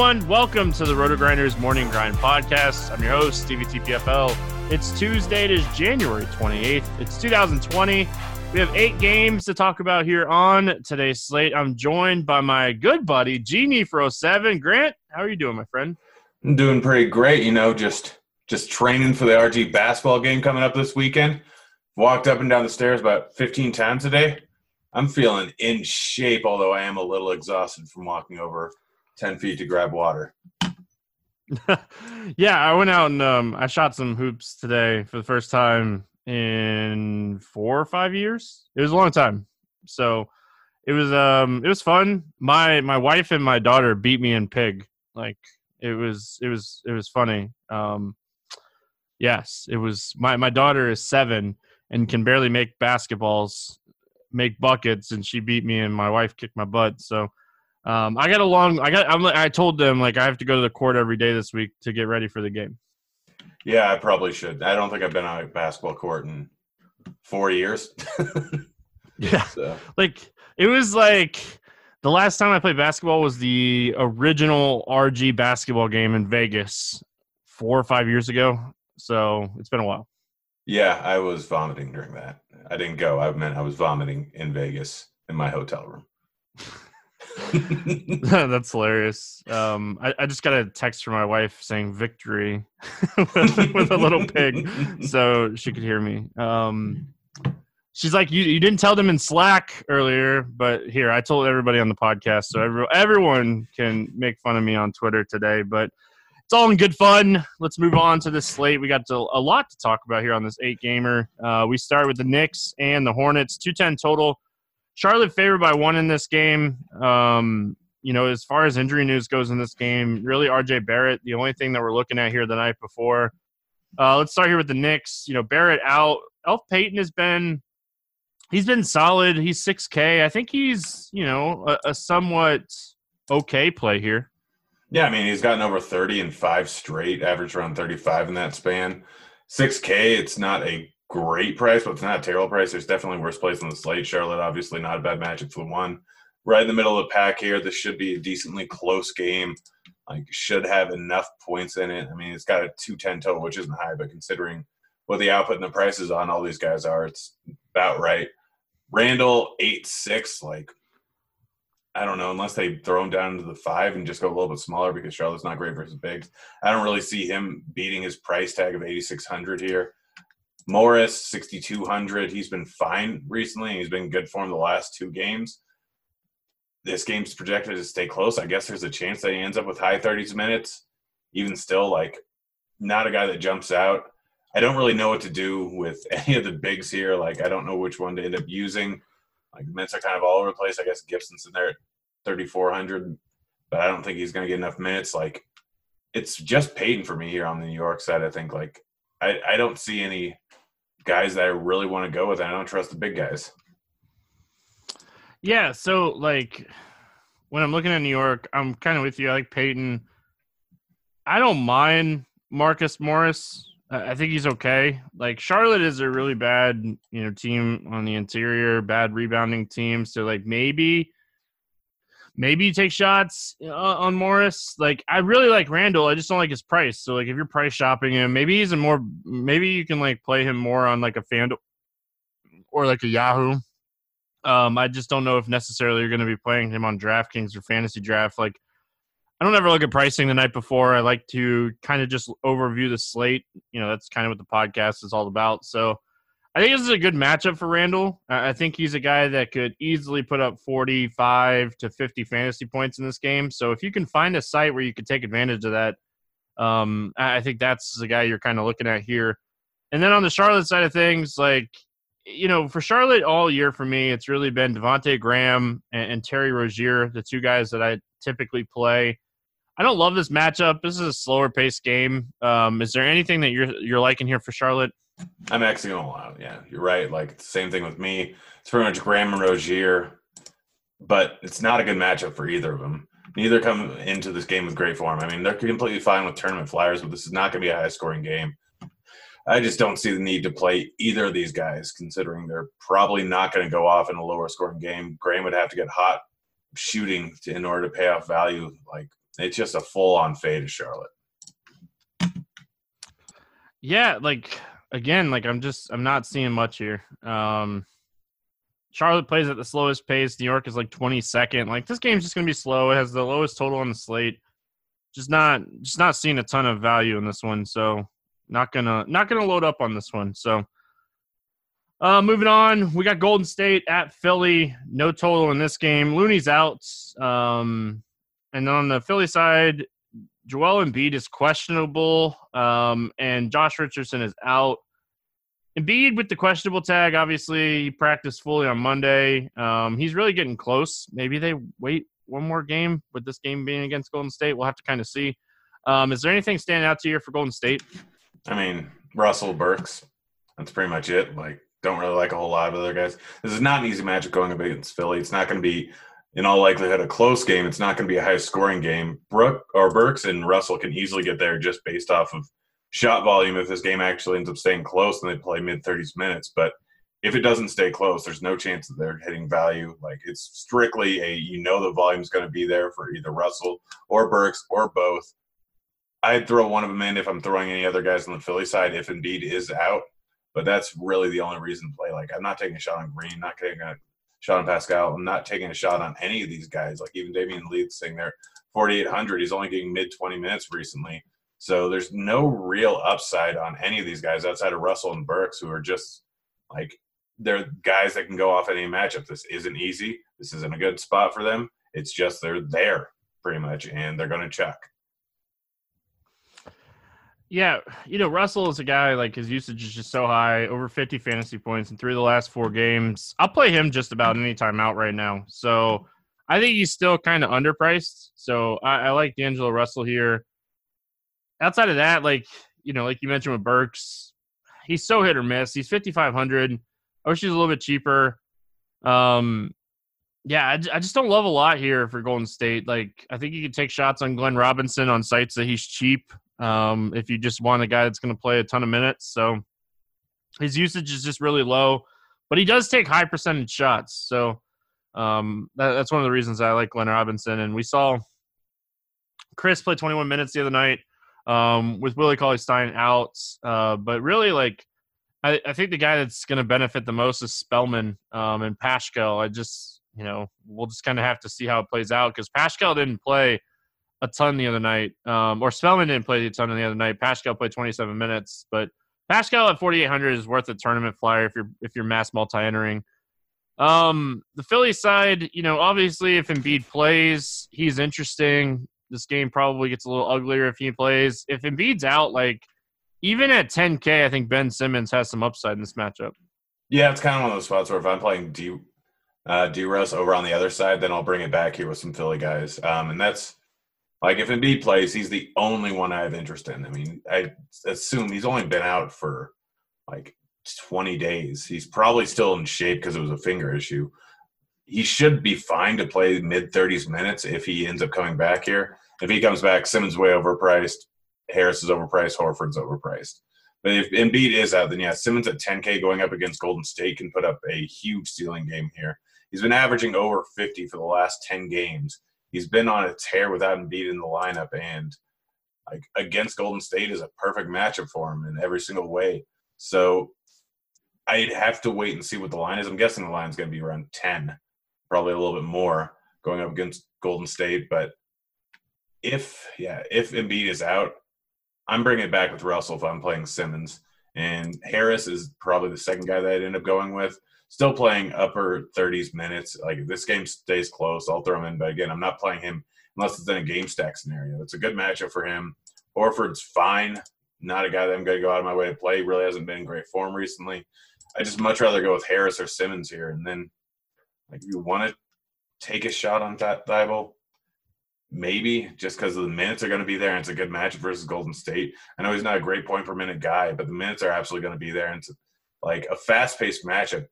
everyone. Welcome to the RotoGrinders Morning Grind Podcast. I'm your host, Stevie TPFL. It's Tuesday. It is January 28th. It's 2020. We have eight games to talk about here on today's slate. I'm joined by my good buddy, Genie for 07. Grant, how are you doing, my friend? I'm doing pretty great. You know, just just training for the RG basketball game coming up this weekend. Walked up and down the stairs about 15 times a day. I'm feeling in shape, although I am a little exhausted from walking over 10 feet to grab water. yeah, I went out and um, I shot some hoops today for the first time in four or five years. It was a long time. So it was um it was fun. My my wife and my daughter beat me in pig. Like it was it was it was funny. Um yes, it was my my daughter is 7 and can barely make basketballs, make buckets and she beat me and my wife kicked my butt. So um, I got a long. I got. I'm, I told them like I have to go to the court every day this week to get ready for the game. Yeah, I probably should. I don't think I've been on a basketball court in four years. yeah, so. like it was like the last time I played basketball was the original RG basketball game in Vegas four or five years ago. So it's been a while. Yeah, I was vomiting during that. I didn't go. I meant I was vomiting in Vegas in my hotel room. That's hilarious. Um, I, I, just got a text from my wife saying victory with, with, a little pig so she could hear me. Um, she's like, you, you didn't tell them in Slack earlier, but here, I told everybody on the podcast. So every, everyone can make fun of me on Twitter today, but it's all in good fun. Let's move on to this slate. We got to, a lot to talk about here on this eight gamer. Uh, we start with the Knicks and the Hornets, 210 total. Charlotte favored by one in this game. Um, you know, as far as injury news goes in this game, really RJ Barrett, the only thing that we're looking at here the night before. Uh, let's start here with the Knicks. You know, Barrett out. Elf Payton has been he's been solid. He's 6K. I think he's, you know, a, a somewhat okay play here. Yeah, I mean, he's gotten over 30 and five straight, average around 35 in that span. 6K, it's not a great price, but it's not a terrible price. There's definitely worse plays on the slate. Charlotte, obviously, not a bad matchup for the one. Right in the middle of the pack here. This should be a decently close game. Like, should have enough points in it. I mean, it's got a 210 total, which isn't high, but considering what the output and the prices on all these guys are, it's about right. Randall, 8 6. Like, I don't know, unless they throw him down to the five and just go a little bit smaller because Charlotte's not great versus bigs. I don't really see him beating his price tag of 8,600 here. Morris, 6,200. He's been fine recently. He's been good for him the last two games. This game's projected to stay close. I guess there's a chance that he ends up with high 30s minutes. Even still, like, not a guy that jumps out. I don't really know what to do with any of the bigs here. Like, I don't know which one to end up using. Like, minutes are kind of all over the place. I guess Gibson's in there at 3,400, but I don't think he's going to get enough minutes. Like, it's just Payton for me here on the New York side. I think, like, I, I don't see any guys that I really want to go with. I don't trust the big guys. Yeah, so like when I'm looking at New York, I'm kind of with you. I like Payton. I don't mind Marcus Morris. I think he's okay. Like Charlotte is a really bad, you know, team on the interior, bad rebounding team. So like maybe maybe you take shots uh, on Morris. Like I really like Randall, I just don't like his price. So like if you're price shopping him, maybe he's a more maybe you can like play him more on like a FanDuel or like a Yahoo. Um, I just don't know if necessarily you're going to be playing him on DraftKings or Fantasy Draft. Like I don't ever look at pricing the night before. I like to kind of just overview the slate. You know, that's kind of what the podcast is all about. So I think this is a good matchup for Randall. I think he's a guy that could easily put up 45 to 50 fantasy points in this game. So if you can find a site where you can take advantage of that, um, I think that's the guy you're kind of looking at here. And then on the Charlotte side of things, like, you know, for Charlotte all year for me, it's really been Devonte Graham and, and Terry Rozier, the two guys that I typically play. I don't love this matchup. This is a slower paced game. Um, is there anything that you're you're liking here for Charlotte? I'm actually gonna allow. Yeah, you're right. Like same thing with me. It's pretty much Graham and Rozier, but it's not a good matchup for either of them. Neither come into this game with great form. I mean, they're completely fine with tournament flyers, but this is not going to be a high scoring game. I just don't see the need to play either of these guys, considering they're probably not going to go off in a lower scoring game. Graham would have to get hot shooting to, in order to pay off value. Like it's just a full on fade of Charlotte. Yeah, like again, like I'm just I'm not seeing much here. Um Charlotte plays at the slowest pace. New York is like 22nd. Like this game's just gonna be slow. It has the lowest total on the slate. Just not just not seeing a ton of value in this one. So not gonna not gonna load up on this one. So uh moving on, we got Golden State at Philly. No total in this game. Looney's out. Um and on the Philly side, Joel Embiid is questionable, um, and Josh Richardson is out. Embiid with the questionable tag, obviously, he practiced fully on Monday. Um, he's really getting close. Maybe they wait one more game with this game being against Golden State. We'll have to kind of see. Um, is there anything standing out to you for Golden State? I mean, Russell Burks. That's pretty much it. Like, don't really like a whole lot of other guys. This is not an easy matchup going up against Philly. It's not going to be in all likelihood a close game. It's not going to be a high scoring game. Brook or Burks and Russell can easily get there just based off of shot volume if this game actually ends up staying close and they play mid 30s minutes. But if it doesn't stay close, there's no chance that they're hitting value. Like it's strictly a you know the volume's going to be there for either Russell or Burks or both. I'd throw one of them in if I'm throwing any other guys on the Philly side if Embiid is out. But that's really the only reason to play. Like I'm not taking a shot on Green, not taking a on Paschall. I'm not taking a shot on any of these guys. Like even Damion Lee saying they're 4,800. He's only getting mid 20 minutes recently. So there's no real upside on any of these guys outside of Russell and Burks, who are just like they're guys that can go off any matchup. This isn't easy. This isn't a good spot for them. It's just they're there pretty much, and they're going to check. Yeah, you know, Russell is a guy like his usage is just so high, over 50 fantasy points in three of the last four games. I'll play him just about any time out right now. So I think he's still kind of underpriced. So I, I like D'Angelo Russell here. Outside of that, like, you know, like you mentioned with Burks, he's so hit or miss. He's 5,500. I wish a little bit cheaper. Um, yeah, I, I just don't love a lot here for Golden State. Like, I think you could take shots on Glenn Robinson on sites that he's cheap um, if you just want a guy that's going to play a ton of minutes. So his usage is just really low, but he does take high percentage shots. So um, that, that's one of the reasons I like Glenn Robinson. And we saw Chriss play 21 minutes the other night um, with Willie Cauley Stein out. Uh, but really, like, I, I, think the guy that's going to benefit the most is Spellman um, and Paschall. I just, you know, we'll just kind of have to see how it plays out because Paschall didn't play a ton the other night. Um, or Spellman didn't play a ton the other night. Paschall played 27 minutes, but Paschall at 4,800 is worth a tournament flyer if you're if you're mass multi entering. Um, the Philly side, you know, obviously if Embiid plays, he's interesting. This game probably gets a little uglier if he plays. If Embiid's out, like even at 10K, I think Ben Simmons has some upside in this matchup. Yeah, it's kind of one of those spots where if I'm playing D uh, D Russ over on the other side, then I'll bring it back here with some Philly guys. Um, and that's like if Embiid plays, he's the only one I have interest in. I mean, I assume he's only been out for like 20 days. He's probably still in shape because it was a finger issue. He should be fine to play mid 30s minutes if he ends up coming back here. If he comes back, Simmons way overpriced, Harris is overpriced, Horford's overpriced. But if Embiid is out, then yeah, Simmons at 10K going up against Golden State can put up a huge ceiling game here. He's been averaging over 50 for the last 10 games he's been on a tear without Embiid in the lineup, and like against Golden State is a perfect matchup for him in every single way. So I'd have to wait and see what the line is. I'm guessing the line is going to be around ten, probably a little bit more going up against Golden State. But if yeah, if Embiid is out, I'm bringing it back with Russell if I'm playing Simmons. And Harris is probably the second guy that I'd end up going with still playing upper 30s minutes. Like this game stays close, I'll throw him in. But again, I'm not playing him unless it's in a game stack scenario. It's a good matchup for him. Horford's fine. Not a guy that I'm going to go out of my way to play. He really hasn't been in great form recently. I just much rather go with Harris or Simmons here. And then, like, if you want to take a shot on that Thybulle, maybe just because the minutes are going to be there and it's a good match versus Golden State. I know he's not a great point per minute guy, but the minutes are absolutely going to be there. And it's like a fast paced matchup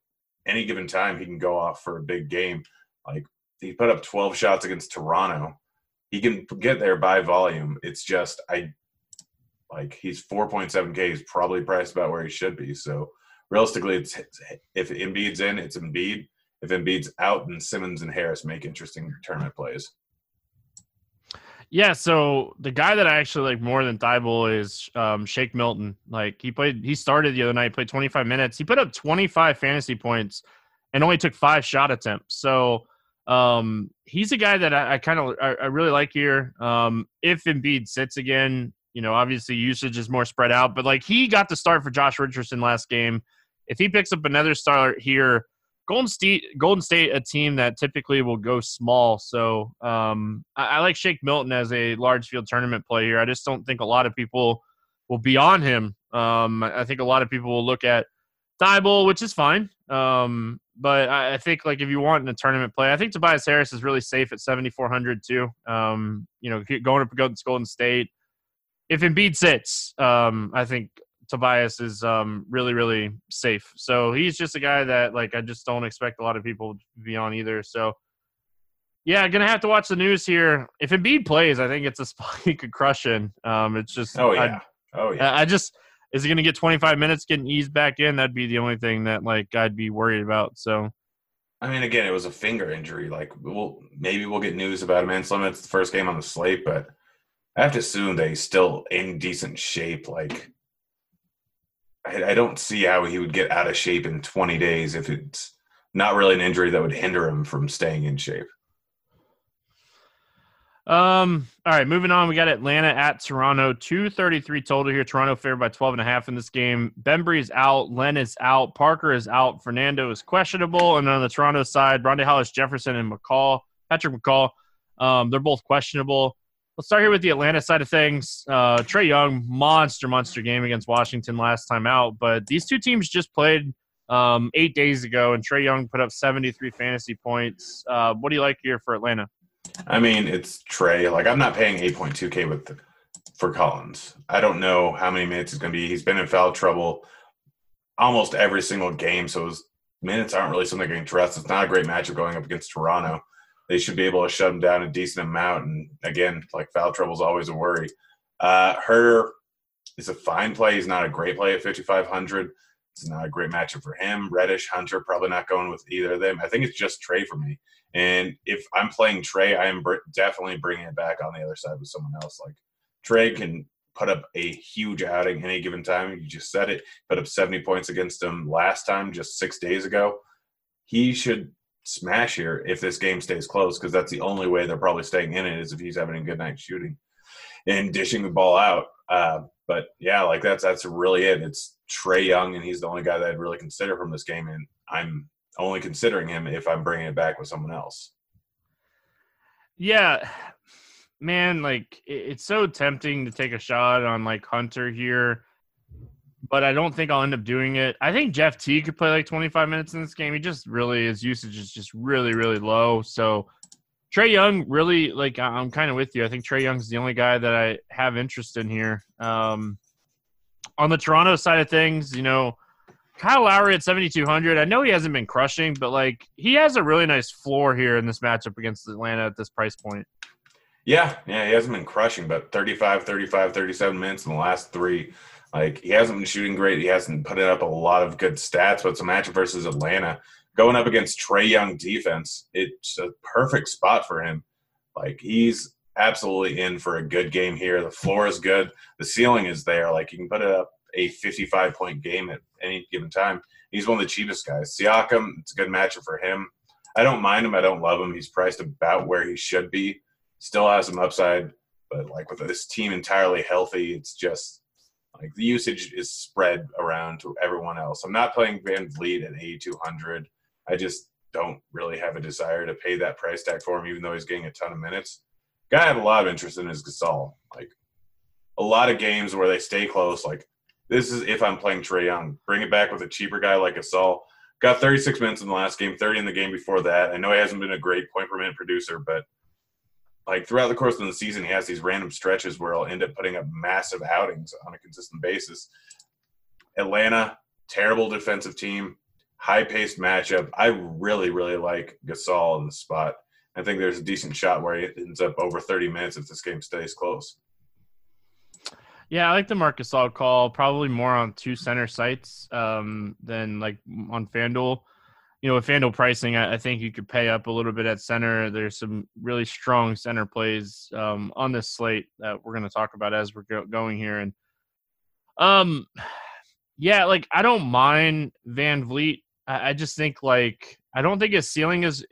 any given time he can go off for a big game. Like he put up 12 shots against Toronto. He can get there by volume. It's just I like he's 4.7k. He's probably priced about where he should be. So realistically, it's if Embiid's in, it's Embiid. If Embiid's out, then Simmons and Harris make interesting tournament plays. Yeah, so the guy that I actually like more than Thybulle is um, Shake Milton. Like he played, he started the other night, played 25 minutes. He put up 25 fantasy points and only took five shot attempts. So um, he's a guy that I, I kind of I, I, really like here. Um, if Embiid sits again, you know, obviously usage is more spread out, but like he got to start for Josh Richardson last game. If he picks up another start here, Golden State, Golden State, a team that typically will go small. So um, I, I, like Shake Milton as a large field tournament play here. I just don't think a lot of people will be on him. Um, I think a lot of people will look at Thybulle, which is fine. Um, but I, I, think like if you want in a tournament play, I think Tobias Harris is really safe at 7,400 too. Um, you know, going up against Golden State. If Embiid sits, um, I think Tobias is um, really, really safe. So he's just a guy that like I just don't expect a lot of people to be on either. So yeah, gonna have to watch the news here. If Embiid plays, I think it's a spot he could crush in. Um, it's just oh yeah, I, oh yeah. I just is he gonna get 25 minutes getting eased back in? That'd be the only thing that like I'd be worried about. So. I mean, again, it was a finger injury. Like, we'll maybe we'll get news about him. And It's the first game on the slate, but I have to assume that he's still in decent shape. Like, I, I don't see how he would get out of shape in 20 days if it's not really an injury that would hinder him from staying in shape. Um. All right, moving on. We got Atlanta at Toronto. Two thirty-three total here. Toronto favored by twelve and a half in this game. Bembry's out. Len is out. Parker is out. Fernando is questionable. And on the Toronto side, Rondae Hollis Jefferson and McCaw, Patrick McCaw, um, they're both questionable. Let's start here with the Atlanta side of things. Uh, Trae Young, monster, monster game against Washington last time out. But these two teams just played um, eight days ago, and Trae Young put up 73 fantasy points. Uh, what do you like here for Atlanta? I mean, it's Trae. Like, I'm not paying 8.2K with for Collins. I don't know how many minutes he's going to be. He's been in foul trouble almost every single game, so his minutes aren't really something can trust. It's not a great matchup going up against Toronto they should be able to shut him down a decent amount. And again, like foul trouble is always a worry. Uh, Huerter is a fine play. He's not a great play at 5,500. It's not a great matchup for him. Reddish, Hunter, probably not going with either of them. I think it's just Trae for me. And if I'm playing Trae, I am br- definitely bringing it back on the other side with someone else. Like Trae can put up a huge outing any given time. You just said it. Put up 70 points against him last time, just six days ago. He should smash here if this game stays close because that's the only way they're probably staying in it is if he's having a good night shooting and dishing the ball out. Uh, but yeah, like that's that's really it. It's Trae Young, and he's the only guy that I'd really consider from this game, and I'm only considering him if I'm bringing it back with someone else. Yeah, man, like it's so tempting to take a shot on like Hunter here but I don't think I'll end up doing it. I think Jeff Teague could play like 25 minutes in this game. He just really his usage is just really really low. So Trae Young really like I'm kind of with you. I think Trae Young's the only guy that I have interest in here. Um, on the Toronto side of things, you know, Kyle Lowry at 7200. I know he hasn't been crushing, but like he has a really nice floor here in this matchup against Atlanta at this price point. Yeah, yeah, he hasn't been crushing, but 35, 35, 37 minutes in the last three. Like he hasn't been shooting great. He hasn't put up a lot of good stats, but it's a matchup versus Atlanta. Going up against Trae Young defense, it's a perfect spot for him. Like he's absolutely in for a good game here. The floor is good. The ceiling is there. Like you can put it up a 55 point game at any given time. He's one of the cheapest guys. Siakam, it's a good matchup for him. I don't mind him. I don't love him. He's priced about where he should be. Still has some upside, but like with this team entirely healthy, it's just like the usage is spread around to everyone else. I'm not playing VanVleet at 8,200. I just don't really have a desire to pay that price tag for him, even though he's getting a ton of minutes. Guy I have a lot of interest in is Gasol. Like a lot of games where they stay close. Like this is if I'm playing Trae Young, bring it back with a cheaper guy like Gasol. Got 36 minutes in the last game, 30 in the game before that. I know he hasn't been a great point per minute producer, but like throughout the course of the season, he has these random stretches where he'll end up putting up massive outings on a consistent basis. Atlanta, terrible defensive team, high paced matchup. I really, really like Gasol in the spot. I think there's a decent shot where he ends up over 30 minutes if this game stays close. Yeah, I like the Marc Gasol call. Probably more on two center sites um, than like on FanDuel. You know, with FanDuel pricing, I, I, think you could pay up a little bit at center. There's some really strong center plays um, on this slate that we're going to talk about as we're go- going here. And, um, yeah, like I don't mind VanVleet. I, I just think like I don't think his ceiling is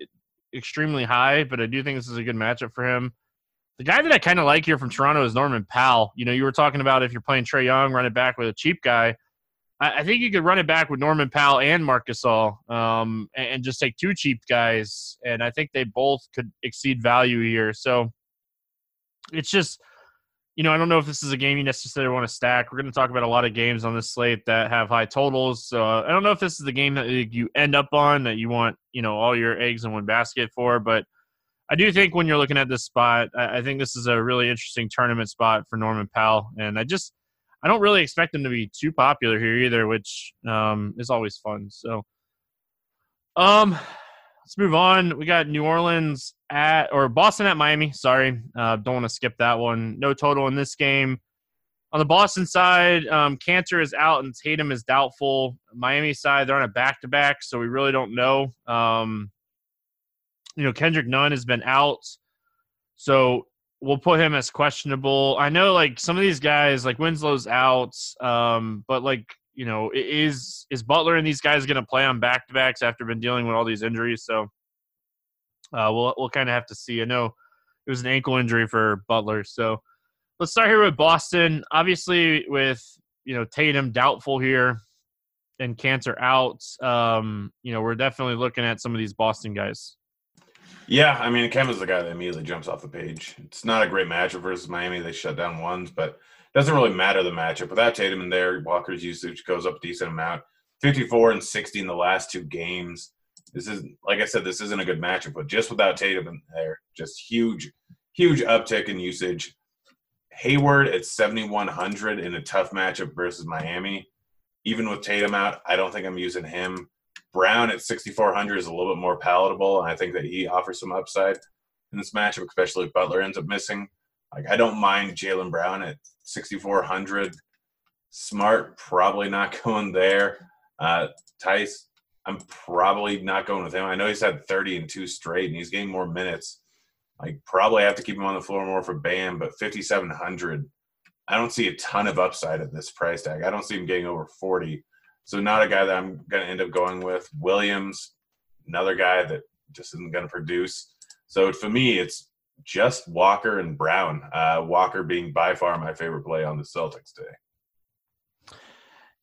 extremely high, but I do think this is a good matchup for him. The guy that I kind of like here from Toronto is Norman Powell. You know, you were talking about if you're playing Trae Young, run it back with a cheap guy. I, I think you could run it back with Norman Powell and Marc Gasol, um, and, and, just take two cheap guys, and I think they both could exceed value here. So it's just, you know, I don't know if this is a game you necessarily want to stack. We're going to talk about a lot of games on this slate that have high totals. So uh, I don't know if this is the game that you end up on that you want, you know, all your eggs in one basket for, but. I do think when you're looking at this spot, I think this is a really interesting tournament spot for Norman Powell, and I just I don't really expect them to be too popular here either, which um, is always fun. So, um, let's move on. We got New Orleans at or Boston at Miami. Sorry, uh, don't want to skip that one. No total in this game. On the Boston side, um, Kanter is out and Tatum is doubtful. Miami side, they're on a back to back, so we really don't know. Um, you know, Kendrick Nunn has been out. So we'll put him as questionable. I know like some of these guys like Winslow's out, um, but like you know is is Butler and these guys going to play on back to backs after been dealing with all these injuries? So uh, we'll we'll kind of have to see. I know it was an ankle injury for Butler, so let's start here with Boston. Obviously, with you know Tatum doubtful here and Kanter out, um, you know we're definitely looking at some of these Boston guys. Yeah, I mean, Kemba's the guy that immediately jumps off the page. It's not a great matchup versus Miami. They shut down ones, but it doesn't really matter the matchup. Without Tatum in there, Walker's usage goes up a decent amount. 54 and 60 in the last two games. This is, like I said, this isn't a good matchup, but just without Tatum in there, just huge, huge uptick in usage. Hayward at 7,100 in a tough matchup versus Miami. Even with Tatum out, I don't think I'm using him. Brown at 6,400 is a little bit more palatable, and I think that he offers some upside in this matchup, especially if Butler ends up missing. Like I don't mind Jaylen Brown at 6,400. Smart, probably not going there. Uh, Theis, I'm probably not going with him. I know he's had 30 and two straight, and he's getting more minutes. Like probably have to keep him on the floor more for Bam, but 5,700. I don't see a ton of upside at this price tag. I don't see him getting over 40. So not a guy that I'm going to end up going with. Williams, another guy that just isn't going to produce. So for me, it's just Walker and Brown. Uh, Walker being by far my favorite play on the Celtics today.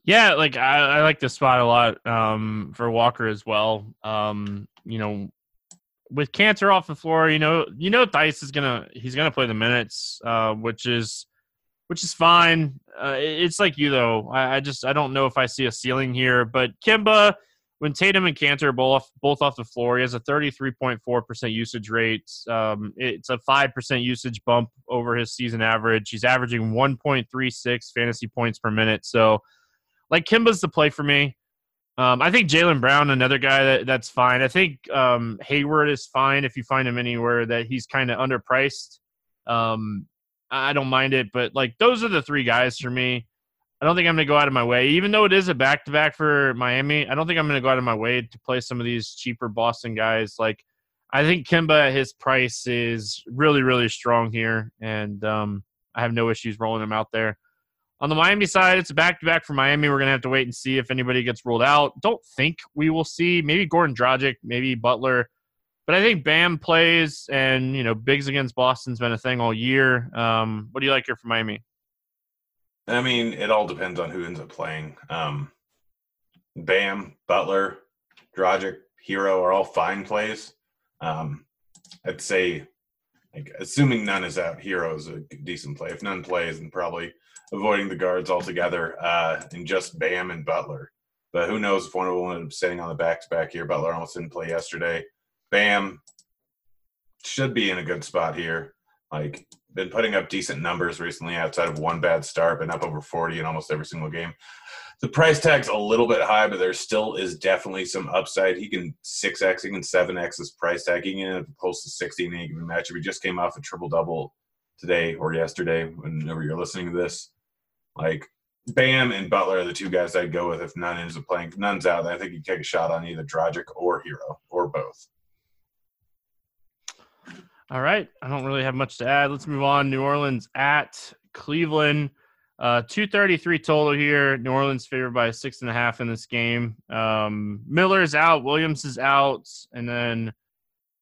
Yeah, like I, I like this spot a lot um, for Walker as well. Um, you know, with Kanter off the floor, you know, you know, Theis is gonna he's gonna play the minutes, uh, which is which is fine. Uh, it's like you though. I, I, just I don't know if I see a ceiling here. But Kemba, when Tatum and are both both off the floor, he has a 33.4 percent usage rate. Um, it's a five percent usage bump over his season average. He's averaging 1.36 fantasy points per minute. So, like Kemba's the play for me. Um, I think Jaylen Brown, another guy that, that's fine. I think um, Hayward is fine if you find him anywhere that he's kind of underpriced. Um, I don't mind it. But like those are the three guys for me. I don't think I'm going to go out of my way, even though it is a back to back for Miami. I don't think I'm going to go out of my way to play some of these cheaper Boston guys. Like I think Kemba at his price is really, really strong here, and um, I have no issues rolling him out there. On the Miami side, it's a back to back for Miami. We're going to have to wait and see if anybody gets ruled out. Don't think we will see. Maybe Goran Dragic, maybe Butler. But I think Bam plays, and you know, bigs against Boston's been a thing all year. Um, what do you like here for Miami? I mean, it all depends on who ends up playing. Um, Bam, Butler, Dragic, Herro are all fine plays. Um, I'd say, like, assuming Nunn is out, Herro is a decent play. If Nunn plays, then probably avoiding the guards altogether uh, and just Bam and Butler. But who knows if one of them up sitting on the back to back here. Butler almost didn't play yesterday. Bam should be in a good spot here. Like been putting up decent numbers recently outside of one bad start, been up over 40 in almost every single game. The price tag's a little bit high, but there still is definitely some upside. He can 6x, he can 7x his price tag. He can end up close to 60 in any given matchup. He just came off a triple double today or yesterday, whenever you're listening to this. Like, Bam and Butler are the two guys I'd go with if Nunn ends up playing. Nunn's out, I think you take a shot on either Dragic or Herro or both. All right. I don't really have much to add. Let's move on. New Orleans at Cleveland. Uh, 233 total here. New Orleans favored by six and a half in this game. Um, is out. Williams is out. And then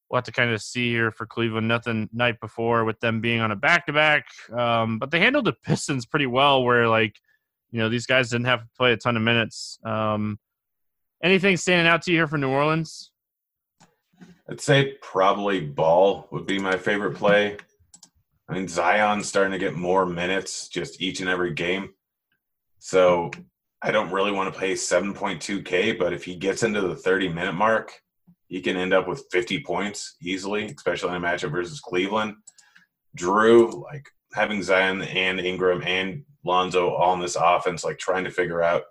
we'll have to kind of see here for Cleveland. Nothing night before with them being on a back to back. But they handled the Pistons pretty well, where, like, you know, these guys didn't have to play a ton of minutes. Um, anything standing out to you here for New Orleans? I'd say probably Ball would be my favorite play. I mean, Zion's starting to get more minutes just each and every game. So I don't really want to pay 7.2K, but if he gets into the 30 minute mark, he can end up with 50 points easily, especially in a matchup versus Cleveland. Jrue, like having Zion and Ingram and Lonzo all in this offense, like trying to figure out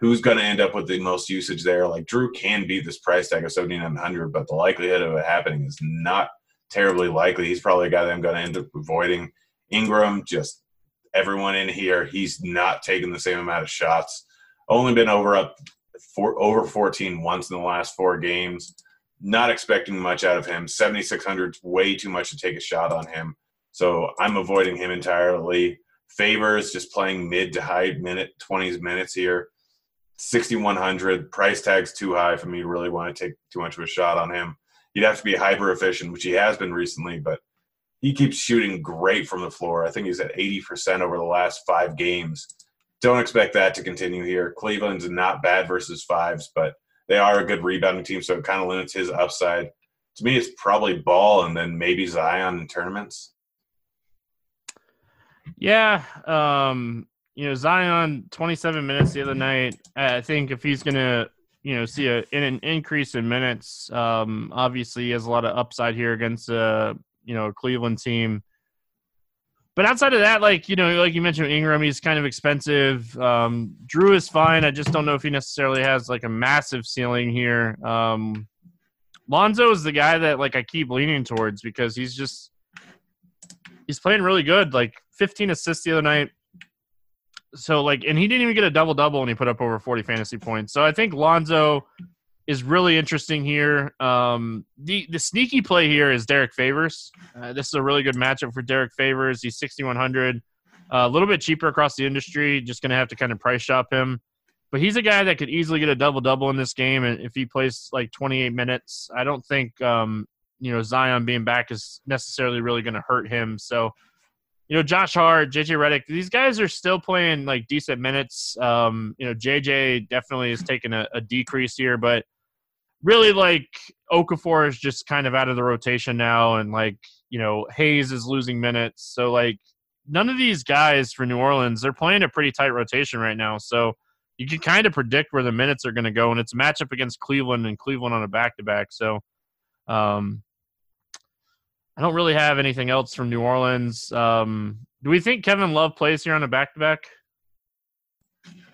who's going to end up with the most usage there. Like Jrue can beat this price tag of 7,900, but the likelihood of it happening is not terribly likely. He's probably a guy that I'm going to end up avoiding. Ingram, just everyone in here, he's not taking the same amount of shots. Only been over up for over 14 once in the last four games. Not expecting much out of him. 7,600 is way too much to take a shot on him. So I'm avoiding him entirely. Favors just playing mid to high minute 20s minutes here. 6100 price tag's too high for me to really want to take too much of a shot on him. He'd have to be hyper efficient, which he has been recently, but he keeps shooting great from the floor. I think he's at 80% over the last five games. Don't expect that to continue here. Cleveland's not bad versus fives, but they are a good rebounding team, so it kind of limits his upside. To me, it's probably Ball and then maybe Zion in tournaments. Yeah, um, you know Zion, 27 minutes the other night. I think if he's gonna, you know, see a, an increase in minutes, um, obviously he has a lot of upside here against a, you know, a Cleveland team. But outside of that, like you know, like you mentioned, Ingram, he's kind of expensive. Um, Jrue is fine. I just don't know if he necessarily has like a massive ceiling here. Um, Lonzo is the guy that like I keep leaning towards because he's just he's playing really good. Like 15 assists the other night. So like, and he didn't even get a double double, and he put up over 40 fantasy points. So I think Lonzo is really interesting here. Um, the the sneaky play here is Derek Favors. Uh, this is a really good matchup for Derek Favors. He's 6100, uh, a little bit cheaper across the industry. Just going to have to kind of price shop him. But he's a guy that could easily get a double double in this game, and if he plays like 28 minutes, I don't think um, you know Zion being back is necessarily really going to hurt him. So you know, Josh Hart, JJ Redick, these guys are still playing like decent minutes. Um, you know, JJ definitely is taking a, a, decrease here, but really like Okafor is just kind of out of the rotation now, and like you know Hayes is losing minutes, so like none of these guys for New Orleans they're playing a pretty tight rotation right now, so you can kind of predict where the minutes are going to go, and it's a matchup against Cleveland and Cleveland on a back to back, so. Um, I don't really have anything else from New Orleans. Um, do we think Kevin Love plays here on a back to back?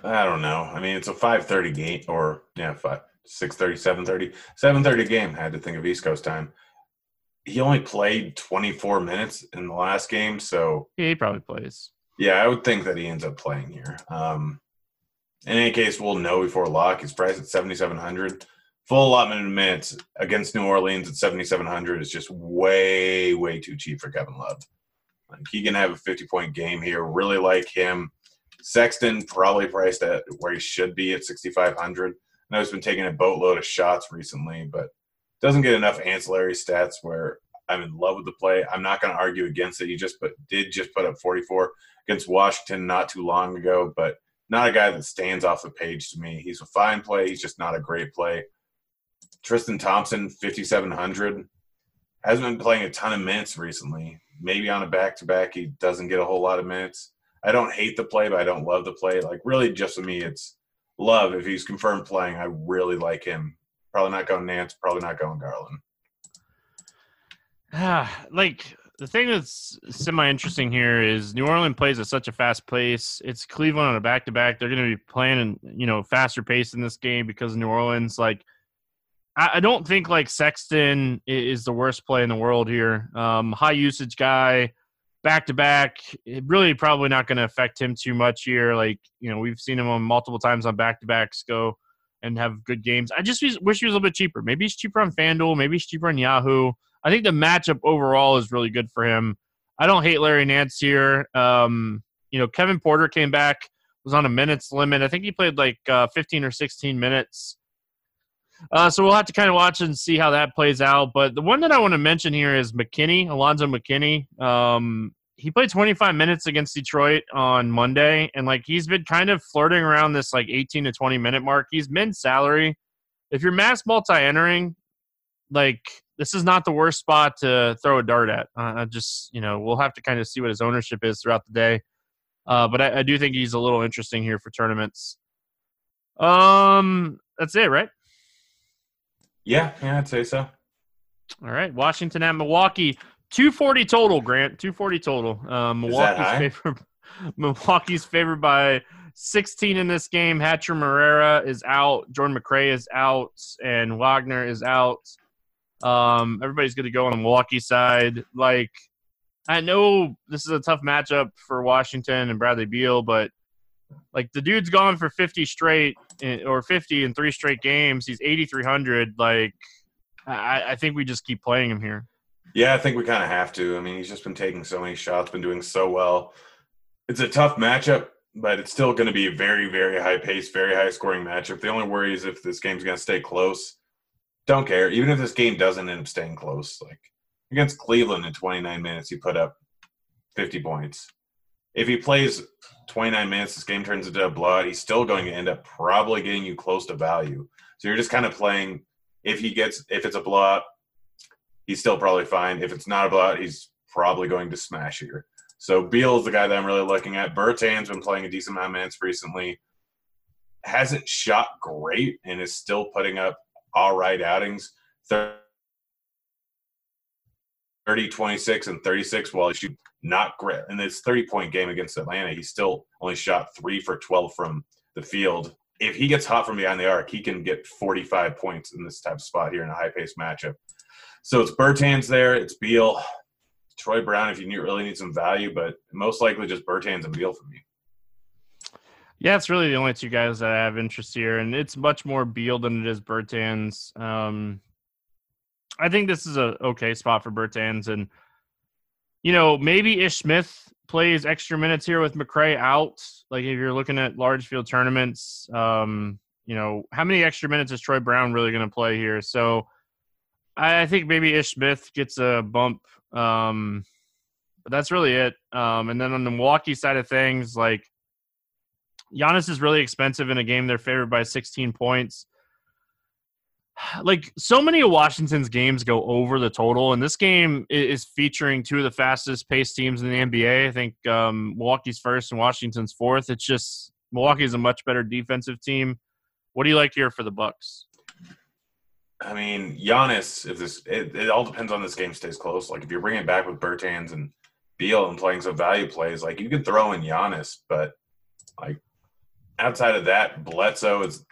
I don't know. I mean, it's a 5:30 game or yeah, 5 6:30, 7:30. 7:30 game. I had to think of East Coast time. He only played 24 minutes in the last game, so yeah, he probably plays. Yeah, I would think that he ends up playing here. Um, in any case, we'll know before lock. He's priced at 7,700 full allotment of minutes against New Orleans at 7,700 is just way, way too cheap for Kevin Love. Like he can have a 50 point game here. Really like him. Sexton probably priced at where he should be at 6,500. I know he's been taking a boatload of shots recently, but doesn't get enough ancillary stats where I'm in love with the play. I'm not going to argue against it. He just put, did just put up 44 against Washington not too long ago, but not a guy that stands off the page to me. He's a fine play. He's just not a great play. Tristan Thompson, 5,700. Hasn't been playing a ton of minutes recently. Maybe on a back to back, he doesn't get a whole lot of minutes. I don't hate the play, but I don't love the play. Like, really, just for me, it's love. If he's confirmed playing, I really like him. Probably not going Nance, probably not going Garland. Ah, like the thing that's semi interesting here is New Orleans plays at such a fast pace. It's Cleveland on a back to back. They're going to be playing, you know, faster pace in this game because New Orleans, like, I, don't think like Sexton is the worst play in the world here. Um, high usage guy. back to back. Really, probably not going to affect him too much here. Like you know, we've seen him on multiple times on back to backs go and have good games. I just wish he was a little bit cheaper. Maybe he's cheaper on FanDuel. Maybe he's cheaper on Yahoo. I think the matchup overall is really good for him. I don't hate Larry Nance here. Um, you know, Kevin Porter came back, was on a minutes limit. I think he played like uh, 15 or 16 minutes. Uh, so we'll have to kind of watch and see how that plays out. But the one that I want to mention here is McKinnie, Alfonzo McKinnie. Um, he played 25 minutes against Detroit on Monday, and like he's been kind of flirting around this like 18 to 20 minute mark. He's min salary. If you're mass multi entering, like this is not the worst spot to throw a dart at. Uh, just you know, we'll have to kind of see what his ownership is throughout the day. Uh, but I, I do think he's a little interesting here for tournaments. Um, that's it, right? Yeah, yeah, I'd say so. All right, Washington at Milwaukee, two forty total. Grant, two forty total. Um, Milwaukee's favored. Milwaukee's favored by sixteen in this game. Hachimura is out. Jordan McRae is out, and Wagner is out. Um, everybody's going to go on the Milwaukee side. Like, I know this is a tough matchup for Washington and Bradley Beal, but like the dude's gone for 50 straight in, or 50 in three straight games. He's 8,300. Like, I, I think we just keep playing him here. Yeah, I think we kind of have to. I mean, he's just been taking so many shots, been doing so well. It's a tough matchup, but it's still going to be a very, very high pace, very high scoring matchup. The only worry is if this game's going to stay close. Don't care. Even if this game doesn't end up staying close, like against Cleveland in 29 minutes, he put up 50 points. If he plays 29 minutes, this game turns into a blood. He's still going to end up probably getting you close to value. So you're just kind of playing. If he gets, if it's a blowout, he's still probably fine. If it's not a blowout, he's probably going to smash here. So Beal is the guy that I'm really looking at. Bertan's been playing a decent amount of minutes recently. Hasn't shot great and is still putting up all right outings. 30, 26, and 36 while he shoot not great. In this 30 point game against Atlanta, he still only shot three for 12 from the field. If he gets hot from behind the arc, he can get 45 points in this type of spot here in a high paced matchup. So it's Bertans there, it's Beal, Troy Brown if you really need some value, but most likely just Bertans and Beal for me. Yeah, it's really the only two guys that I have interest here, and it's much more Beal than it is Bertans. Um, I think this is a okay spot for Bertans, and you know maybe Ish Smith plays extra minutes here with McRae out. Like if you're looking at large field tournaments, um, you know how many extra minutes is Troy Brown really going to play here? So I think maybe Ish Smith gets a bump. Um, but that's really it. Um, and then on the Milwaukee side of things, like Giannis is really expensive in a game they're favored by 16 points. Like so many of Washington's games go over the total, and this game is featuring two of the fastest paced teams in the NBA. I think um, Milwaukee's first and Washington's fourth. It's just Milwaukee's a much better defensive team. What do you like here for the Bucks? I mean, Giannis. If this, it, it all depends on this game stays close. Like if you're bringing back with Bertans and Beal and playing some value plays, like you can throw in Giannis, but like outside of that, Bledsoe is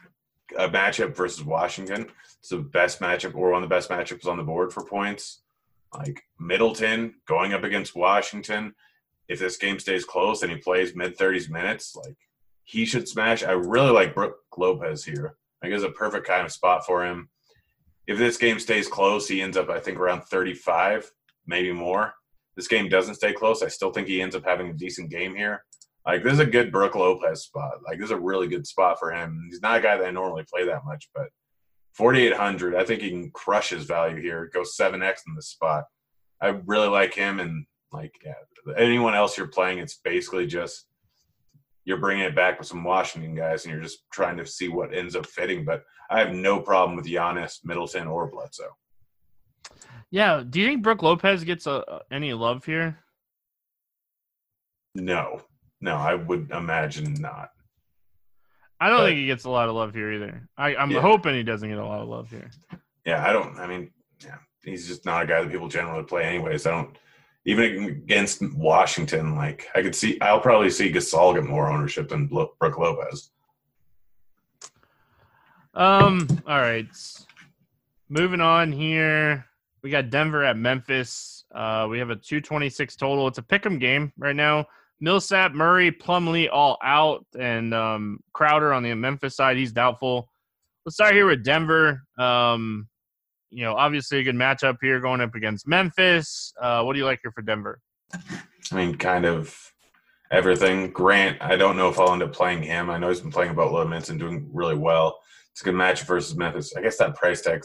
a matchup versus Washington. It's the best matchup or one of the best matchups on the board for points. Like Middleton going up against Washington. If this game stays close and he plays mid 30s minutes, like he should smash. I really like Brook Lopez here. I think it's a perfect kind of spot for him. If this game stays close, he ends up, I think, around 35, maybe more. This game doesn't stay close. I still think he ends up having a decent game here. Like this is a good Brook Lopez spot. Like this is a really good spot for him. He's not a guy that I normally play that much, but 4,800. I think he can crush his value here. Go 7x in this spot. I really like him, and like yeah, anyone else you're playing, it's basically just you're bringing it back with some Washington guys, and you're just trying to see what ends up fitting. But I have no problem with Giannis, Middleton, or Bledsoe. Yeah. Do you think Brook Lopez gets a, uh, any love here? No. No, I would imagine not. I don't but, think he gets a lot of love here either. I, am yeah. hoping he doesn't get a lot of love here. Yeah, I don't. I mean, yeah, he's just not a guy that people generally play, anyways. I don't. Even against Washington, like I could see, I'll probably see Gasol get more ownership than Brook Lopez. Um. All right. Moving on here. we got Denver at Memphis. Uh, we have a 226 total. It's a pick'em game right now. Millsap, Murray, Plumlee all out, and um, Crowder on the Memphis side, he's doubtful. Let's start here with Denver. Um, you know, obviously a good matchup here going up against Memphis. Uh, what do you like here for Denver? I mean, kind of everything. Grant, I don't know if I'll end up playing him. I know he's been playing about low minutes and doing really well. It's a good match versus Memphis. I guess that price tag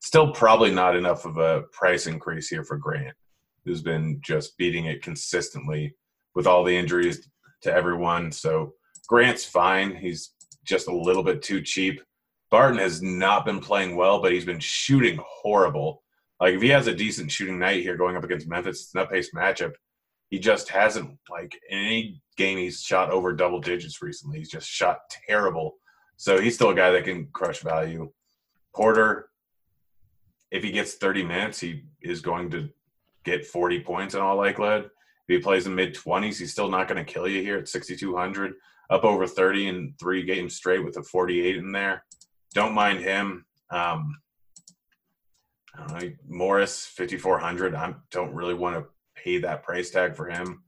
still probably not enough of a price increase here for Grant, who's been just beating it consistently with all the injuries to everyone. So Grant's fine. He's just a little bit too cheap. Barton has not been playing well, but he's been shooting horrible. Like if he has a decent shooting night here going up against Memphis, it's an up pace matchup. He just hasn't like in any game he's shot over double digits recently. He's just shot terrible. So he's still a guy that can crush value. Porter, if he gets 30 minutes, he is going to get 40 points in all likelihood. If he plays in mid 20s, he's still not going to kill you here at 6,200. Up over 30 in three games straight with a 48 in there. Don't mind him. Um, I don't know, Morris, 5,400. I don't really want to pay that price tag for him.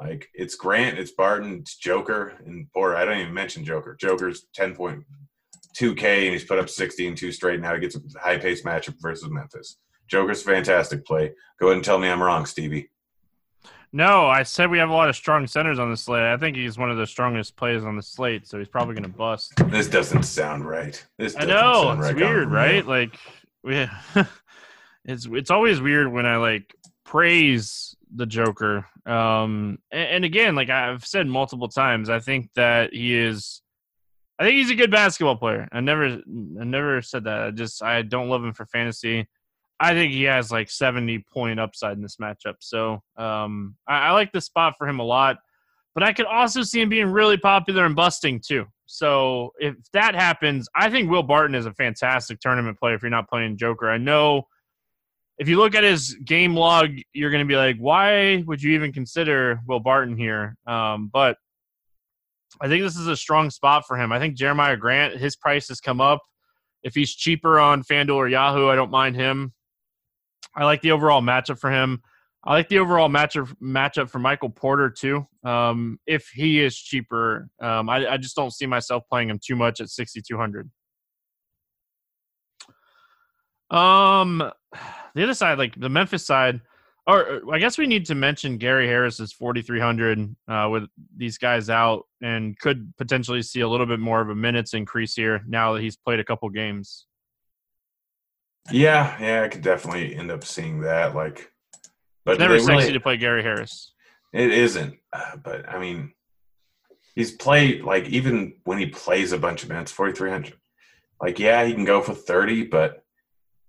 Like it's Grant, it's Barton, it's Joker, and Porter. I don't even mention Joker. Joker's 10.2K and he's put up 60 and two straight. Now he gets a high pace matchup versus Memphis. Joker's fantastic play. Go ahead and tell me I'm wrong, Stevie. No, I said we have a lot of strong centers on the slate. I think he's one of the strongest players on the slate, so he's probably going to bust. This doesn't sound right. This I know it's right weird, right? Like we, it's it's always weird when I like praise the Joker. Um, and, and again, like I've said multiple times, I think that he is. I think he's a good basketball player. I never, I never said that. I just I don't love him for fantasy. I think he has like 70 point upside in this matchup. So um, I, I, like the spot for him a lot, but I could also see him being really popular and busting too. So if that happens, I think Will Barton is a fantastic tournament player if you're not playing Joker. I know if you look at his game log, you're going to be like, why would you even consider Will Barton here? Um, but I think this is a strong spot for him. I think Jerami Grant, his price has come up. If he's cheaper on FanDuel or Yahoo, I don't mind him. I like the overall matchup for him. I like the overall matchup matchup for Michael Porter too. Um, if he is cheaper, um, I, I, just don't see myself playing him too much at sixty two hundred. Um, the other side, like the Memphis side, or I guess we need to mention Gary Harris is forty three hundred uh, with these guys out, and could potentially see a little bit more of a minutes increase here now that he's played a couple games. Yeah, yeah, I could definitely end up seeing that. Like, but it's never sexy really, to play Gary Harris. It isn't, uh, but I mean, he's played like even when he plays a bunch of minutes, forty three hundred. Like, yeah, he can go for thirty, but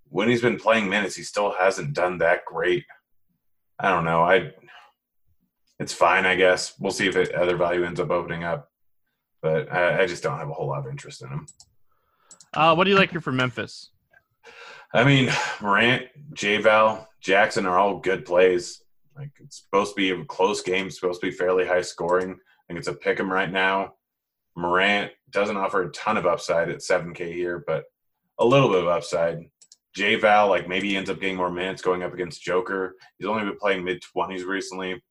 when he's been playing minutes, he still hasn't done that great. I don't know. I it's fine, I guess. We'll see if it, other value ends up opening up, but I, I just don't have a whole lot of interest in him. Uh, what do you like here for Memphis? I mean, Morant, J Val, Jackson are all good plays. Like it's supposed to be a close game, supposed to be fairly high scoring. I think it's a pick 'em right now. Morant doesn't offer a ton of upside at 7K here, but a little bit of upside. J Val, like maybe he ends up getting more minutes going up against Joker. He's only been playing mid 20s recently,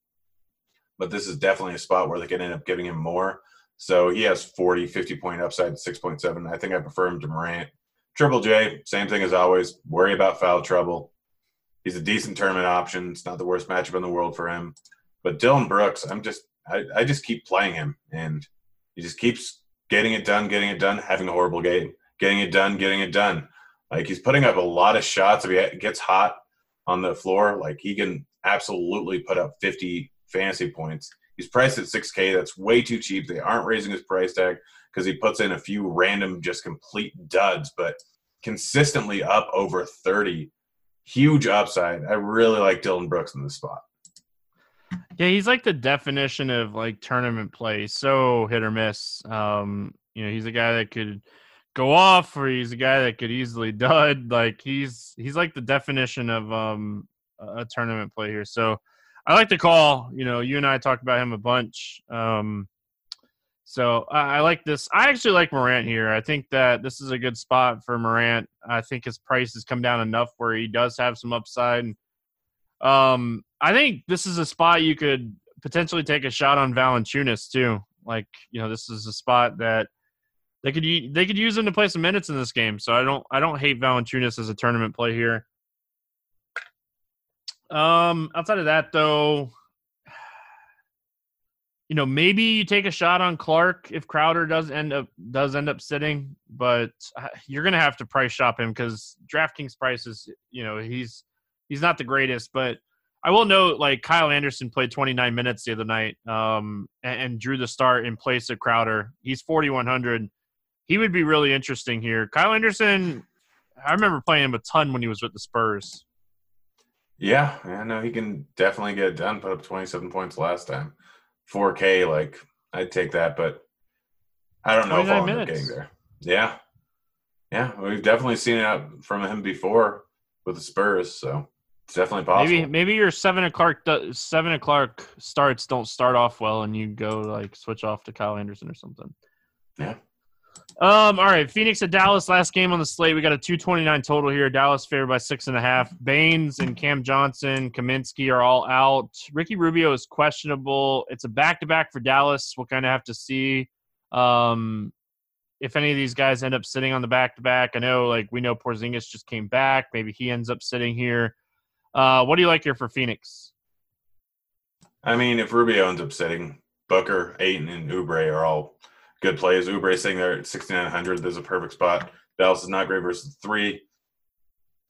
but this is definitely a spot where they can end up giving him more. So he has 40, 50 point upside, 6.7. I think I prefer him to Morant. Triple J, same thing as always. Worry about foul trouble. He's a decent tournament option. It's not the worst matchup in the world for him. But Dillon Brooks, I'm just I, I just keep playing him and he just keeps getting it done, getting it done, having a horrible game, getting it done, getting it done. Like he's putting up a lot of shots. If he gets hot on the floor, like he can absolutely put up 50 fantasy points. He's priced at 6K. That's way too cheap. They aren't raising his price tag because he puts in a few random, just complete duds, but consistently up over 30. Huge upside. I really like Dillon Brooks in this spot. Yeah, he's like the definition of like tournament play. So hit or miss. Um, you know, he's a guy that could go off or he's a guy that could easily dud. Like he's he's like the definition of um a tournament play here. So I like to call, you know, you and I talked about him a bunch. Um So uh, I like this. I actually like Morant here. I think that this is a good spot for Morant. I think his price has come down enough where he does have some upside. Um, I think this is a spot you could potentially take a shot on Valanciunas too. Like you know, this is a spot that they could they could use him to play some minutes in this game. So I don't I don't hate Valanciunas as a tournament play here. Um, outside of that though, you know, maybe you take a shot on Clarke if Crowder does end up does end up sitting, but uh, you're gonna have to price shop him because DraftKings prices, you know, he's he's not the greatest, but I will note like Kyle Anderson played 29 minutes the other night, um, and, and drew the start in place of Crowder. He's 4100. He would be really interesting here. Kyle Anderson, I remember playing him a ton when he was with the Spurs. Yeah, I know he can definitely get it done. Put up 27 points last time. 4K, like I'd take that, but I don't know if I'll end up getting there. Yeah, yeah, we've definitely seen it from him before with the Spurs, so it's definitely possible. Maybe maybe your seven o'clock seven o'clock starts don't start off well, and you go like switch off to Kyle Anderson or something. Yeah. Um. All right. Phoenix at Dallas. Last game on the slate. We got a two twenty nine total here. Dallas favored by six and a half. Baynes and Cam Johnson, Kaminsky are all out. Ricky Rubio is questionable. It's a back to back for Dallas. We'll kind of have to see. Um, if any of these guys end up sitting on the back to back, I know like we know Porzingis just came back. Maybe he ends up sitting here. Uh, what do you like here for Phoenix? I mean, if Rubio ends up sitting, Booker, Ayton, and Oubre are all good plays. Oubre sitting there at 6,900. There's a perfect spot. Dallas is not great versus three.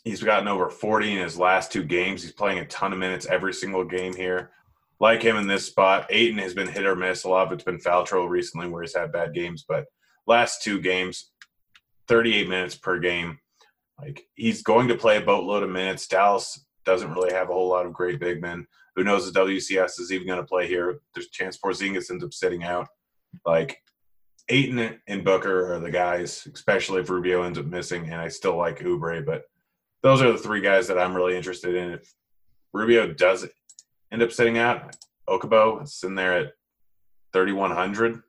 He's gotten over 40 in his last two games. He's playing a ton of minutes every single game here. Like him in this spot, Ayton has been hit or miss. A lot of it's been foul trouble recently where he's had bad games, but last two games, 38 minutes per game. Like he's going to play a boatload of minutes. Dallas doesn't really have a whole lot of great big men. Who knows if WCS is even going to play here? There's a chance Porzingis ends up sitting out. Like Ayton and Booker are the guys, especially if Rubio ends up missing, and I still like Oubre, but those are the three guys that I'm really interested in. If Rubio does end up sitting out, Okobo is in there at 3,100.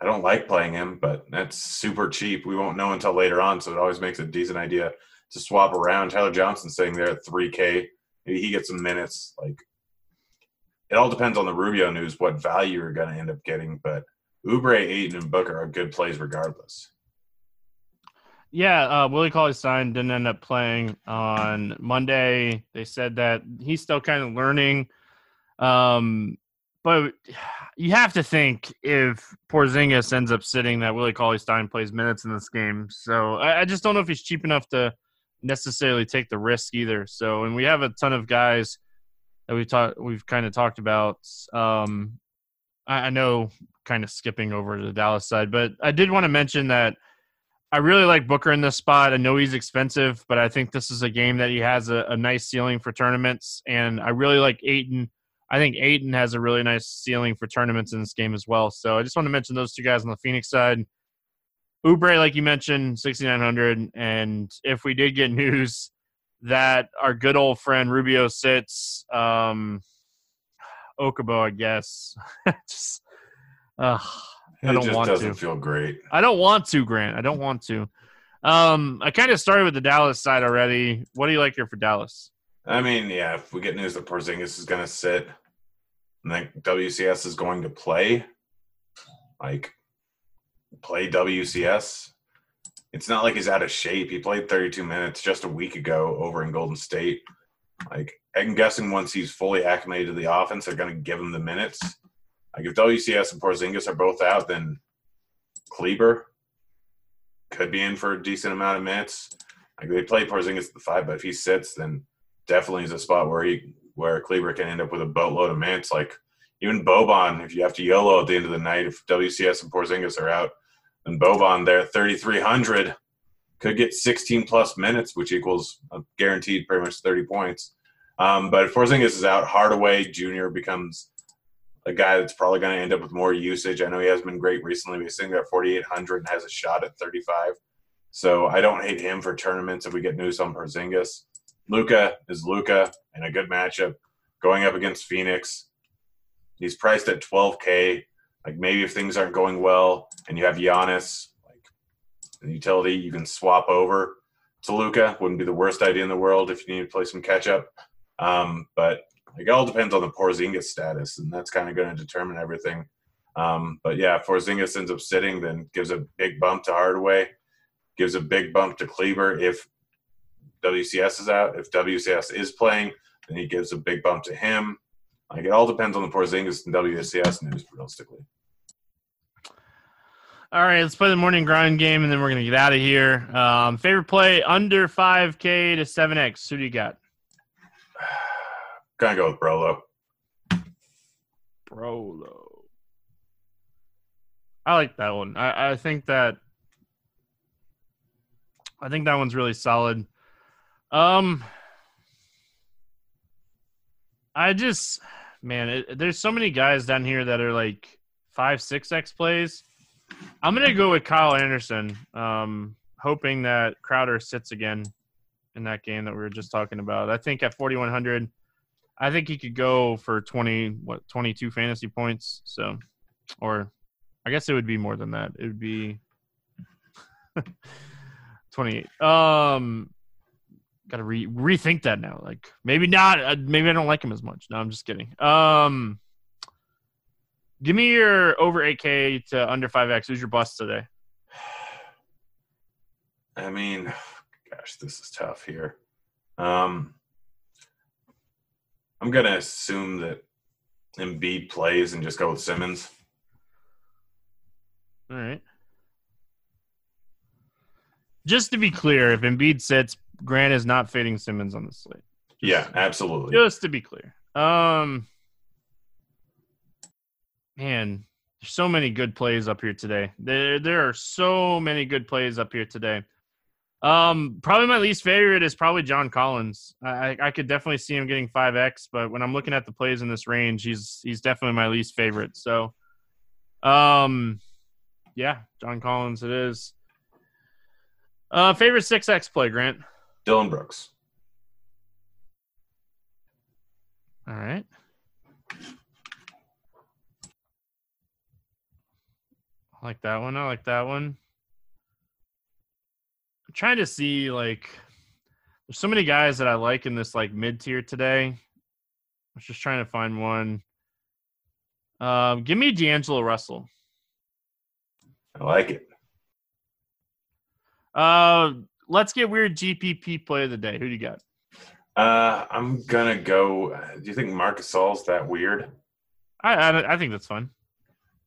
I don't like playing him, but that's super cheap. We won't know until later on, so it always makes a decent idea to swap around. Tyler Johnson sitting there at 3K. Maybe he gets some minutes. Like it all depends on the Rubio news, what value you're going to end up getting. But Oubre, Ayton, and Booker are good plays regardless. Yeah, uh, Willie Cauley Stein didn't end up playing on Monday. They said that he's still kind of learning. Um, but you have to think if Porzingis ends up sitting, that Willie Cauley Stein plays minutes in this game. So I, I just don't know if he's cheap enough to necessarily take the risk either. So, and we have a ton of guys that we've talked, we've kind of talked about. Um, I, I know, kind of skipping over to the Dallas side, but I did want to mention that I really like Booker in this spot. I know he's expensive, but I think this is a game that he has a, a nice ceiling for tournaments, and I really like Ayton. I think Ayton has a really nice ceiling for tournaments in this game as well. So I just want to mention those two guys on the Phoenix side. Oubre, like you mentioned, 6,900. And if we did get news that our good old friend Rubio sits, um, Okobo, I guess. just, uh, I don't want doesn't to. feel great. I don't want to, Grant. I don't want to. Um, I kind of started with the Dallas side already. What do you like here for Dallas? I mean, yeah, if we get news that Porzingis is going to sit and then WCS is going to play, like play WCS. It's not like he's out of shape. He played 32 minutes just a week ago over in Golden State. Like, I'm guessing once he's fully acclimated to the offense, they're going to give him the minutes. Like, if WCS and Porzingis are both out, then Kleber could be in for a decent amount of minutes. Like, they play Porzingis at the five, but if he sits, then definitely is a spot where he where Kleber can end up with a boatload of minutes. Like, even Boban, if you have to YOLO at the end of the night, if WCS and Porzingis are out, and Boban there, 3,300, could get 16 plus minutes, which equals guaranteed pretty much 30 points. Um, but if Porzingis is out, Hardaway Jr. becomes a guy that's probably going to end up with more usage. I know he has been great recently, he's sitting at 4,800 and has a shot at 35. So I don't hate him for tournaments if we get news on Porzingis. Luka is Luka in a good matchup going up against Phoenix. He's priced at 12K. Like maybe if things aren't going well and you have Giannis, like the utility, you can swap over to Luka. Wouldn't be the worst idea in the world if you need to play some catch up. Um, but it all depends on the Porzingis status, and that's kind of going to determine everything. Um, but yeah, if Porzingis ends up sitting, then gives a big bump to Hardaway, gives a big bump to Kleber if WCS is out. If WCS is playing, then he gives a big bump to him. Like it all depends on the Porzingis and WCS news, realistically. All right, let's play the morning grind game, and then we're gonna get out of here. Um, favorite play under five K to seven X. Who do you got? Gotta go with Brolo. Brolo. I like that one. I, I think that I think that one's really solid. Um, I just, man, it, there's so many guys down here that are like five, six X plays. I'm gonna go with Kyle Anderson, um, hoping that Crowder sits again in that game that we were just talking about. I think at 4100, I think he could go for 20, what, 22 fantasy points. So, or I guess it would be more than that. It would be 28. Um, got to re- rethink that now. Like maybe not. Uh, maybe I don't like him as much. No, I'm just kidding. Um, give me your over 8K to under 5X. Who's your bust today? I mean, gosh, this is tough here. Um, I'm gonna assume that Embiid plays and just go with Simmons. All right. Just to be clear, if Embiid sits, Grant is not fading Simmons on the slate. Yeah, absolutely. Just to be clear. Um man, there's so many good plays up here today. There there are so many good plays up here today. Um, probably my least favorite is probably John Collins. I, I could definitely see him getting five X, but when I'm looking at the plays in this range, he's he's definitely my least favorite. So, um, yeah, John Collins it is. Uh, favorite six X play, Grant. Dillon Brooks. All right. I like that one. I like that one. Trying to see like there's so many guys that I like in this like mid tier today. I was just trying to find one. Um, give me D'Angelo Russell. I like it. Uh, let's get weird GPP play of the day. Who do you got? Uh, I'm gonna go. Do you think Marc Gasol's that weird? I, I I think that's fun.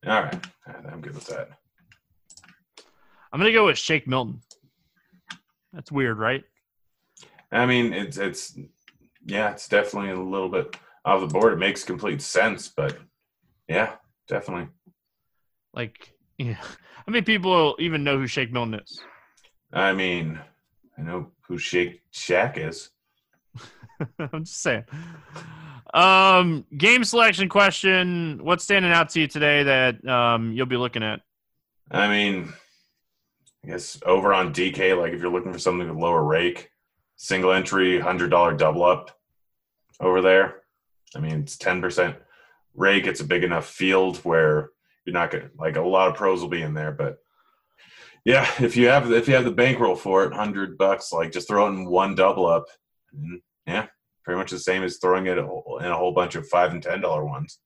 All right, I'm good with that. I'm gonna go with Shake Milton. That's weird, right? I mean, it's it's yeah, it's definitely a little bit off the board. It makes complete sense, but yeah, definitely. Like, yeah, how many people even know who Shake Milton is? I mean, I know who Shake Shack is. I'm just saying. Um, game selection question. What's standing out to you today that um, you'll be looking at? I mean, I guess over on DK, like if you're looking for something with lower rake, single entry, hundred dollar double up over there. I mean, it's ten percent rake. It's a big enough field where you're not gonna like a lot of pros will be in there, but yeah, if you have if you have the bankroll for it, hundred bucks, like just throw in one double up. Mm-hmm. yeah, pretty much the same as throwing it in a whole bunch of five and ten dollar ones.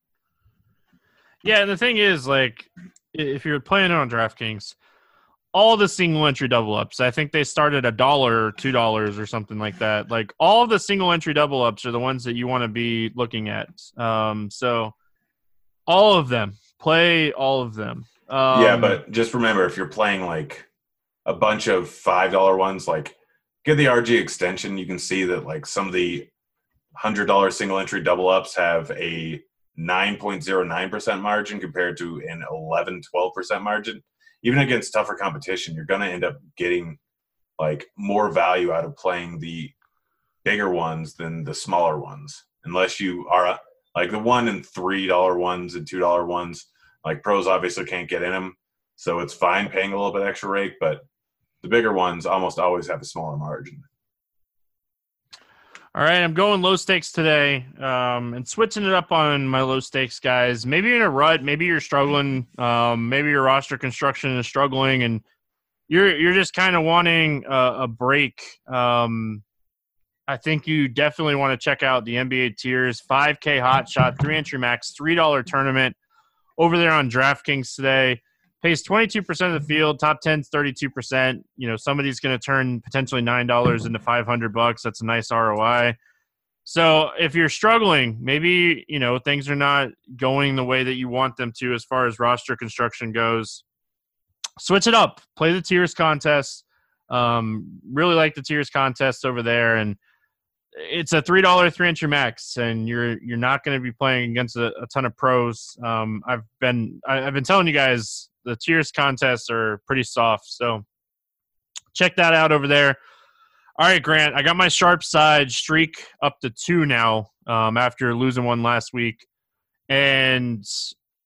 Yeah, and the thing is, like, if you're playing it on DraftKings, all the single entry double ups, I think they started a dollar or two dollars or something like that. Like all the single entry double ups are the ones that you want to be looking at. Um, so all of them, play all of them. Um, yeah, but just remember if you're playing like a bunch of five dollar ones, like get the RG extension, you can see that like some of the hundred dollar single entry double ups have a 9.09% margin compared to an 11 12% margin even against tougher competition you're going to end up getting like more value out of playing the bigger ones than the smaller ones unless you are like the one and three dollar ones and two dollar ones like pros obviously can't get in them so it's fine paying a little bit extra rake, but the bigger ones almost always have a smaller margin All right, I'm going low stakes today um, and switching it up on my low stakes guys. Maybe you're in a rut, maybe you're struggling, um, maybe your roster construction is struggling, and you're you're just kind of wanting a, a break. Um, I think you definitely want to check out the NBA tiers 5K Hot Shot, three entry max, $3 tournament over there on DraftKings today. Pays 22% of the field, top 10's 32%. You know, somebody's going to turn potentially $9 into 500 bucks. That's a nice ROI. So if you're struggling, maybe, you know, things are not going the way that you want them to as far as roster construction goes. Switch it up. Play the tiers contest. Um, really like the tiers contest over there. And it's a three dollar three inch max, and you're you're not going to be playing against a, a ton of pros. Um, I've been I, have been telling you guys the tiers contests are pretty soft, so check that out over there. All right, Grant, I got my sharp side streak up to two now um, after losing one last week, and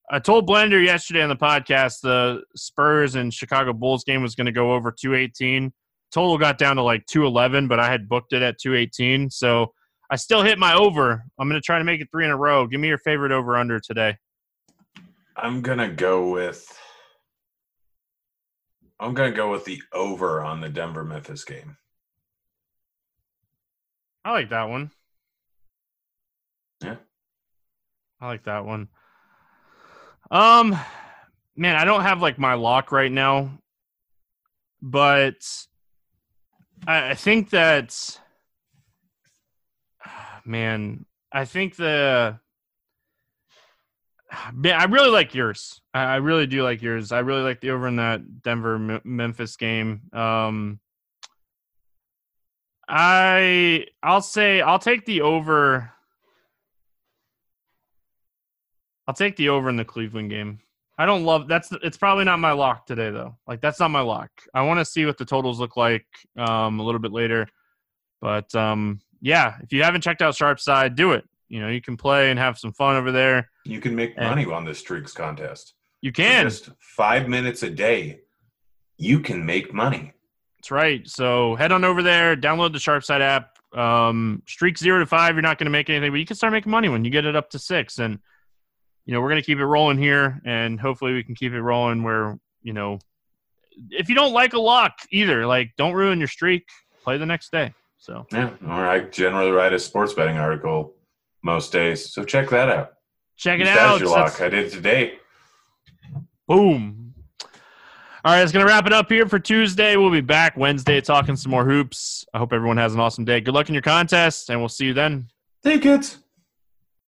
I told Blender yesterday on the podcast the Spurs and Chicago Bulls game was going to go over two eighteen total got down to like 211, but I had booked it at 218. So I still hit my over. I'm going to try to make it three in a row. Give me your favorite over under today. I'm going to go with. I'm going to go with the over on the Denver Memphis game. I like that one. Yeah. I like that one. Um man, I don't have like my lock right now. But I, I think that man, I think the I really like yours. I really do like yours. I really like the over in that Denver Memphis game. Um, I I'll say I'll take the over. I'll take the over in the Cleveland game. I don't love that's it's probably not my lock today though. Like that's not my lock. I want to see what the totals look like um, a little bit later. But um, yeah, if you haven't checked out Sharp Side, do it. You know, you can play and have some fun over there. You can make and money on this streaks contest. You can. For just 5 minutes a day. You can make money. That's right. So head on over there, download the Sharp Side app. Um, streak 0 to 5, you're not going to make anything, but you can start making money when you get it up to 6 and you know, we're going to keep it rolling here, and hopefully we can keep it rolling where, you know, if you don't like a lock either, like don't ruin your streak, play the next day. So, yeah, or I generally write a sports betting article most days. So check that out. Check it out. Your lock. I did today. Boom. All right, it's going to wrap it up here for Tuesday. We'll be back Wednesday talking some more hoops. I hope everyone has an awesome day. Good luck in your contest, and we'll see you then. Take kids.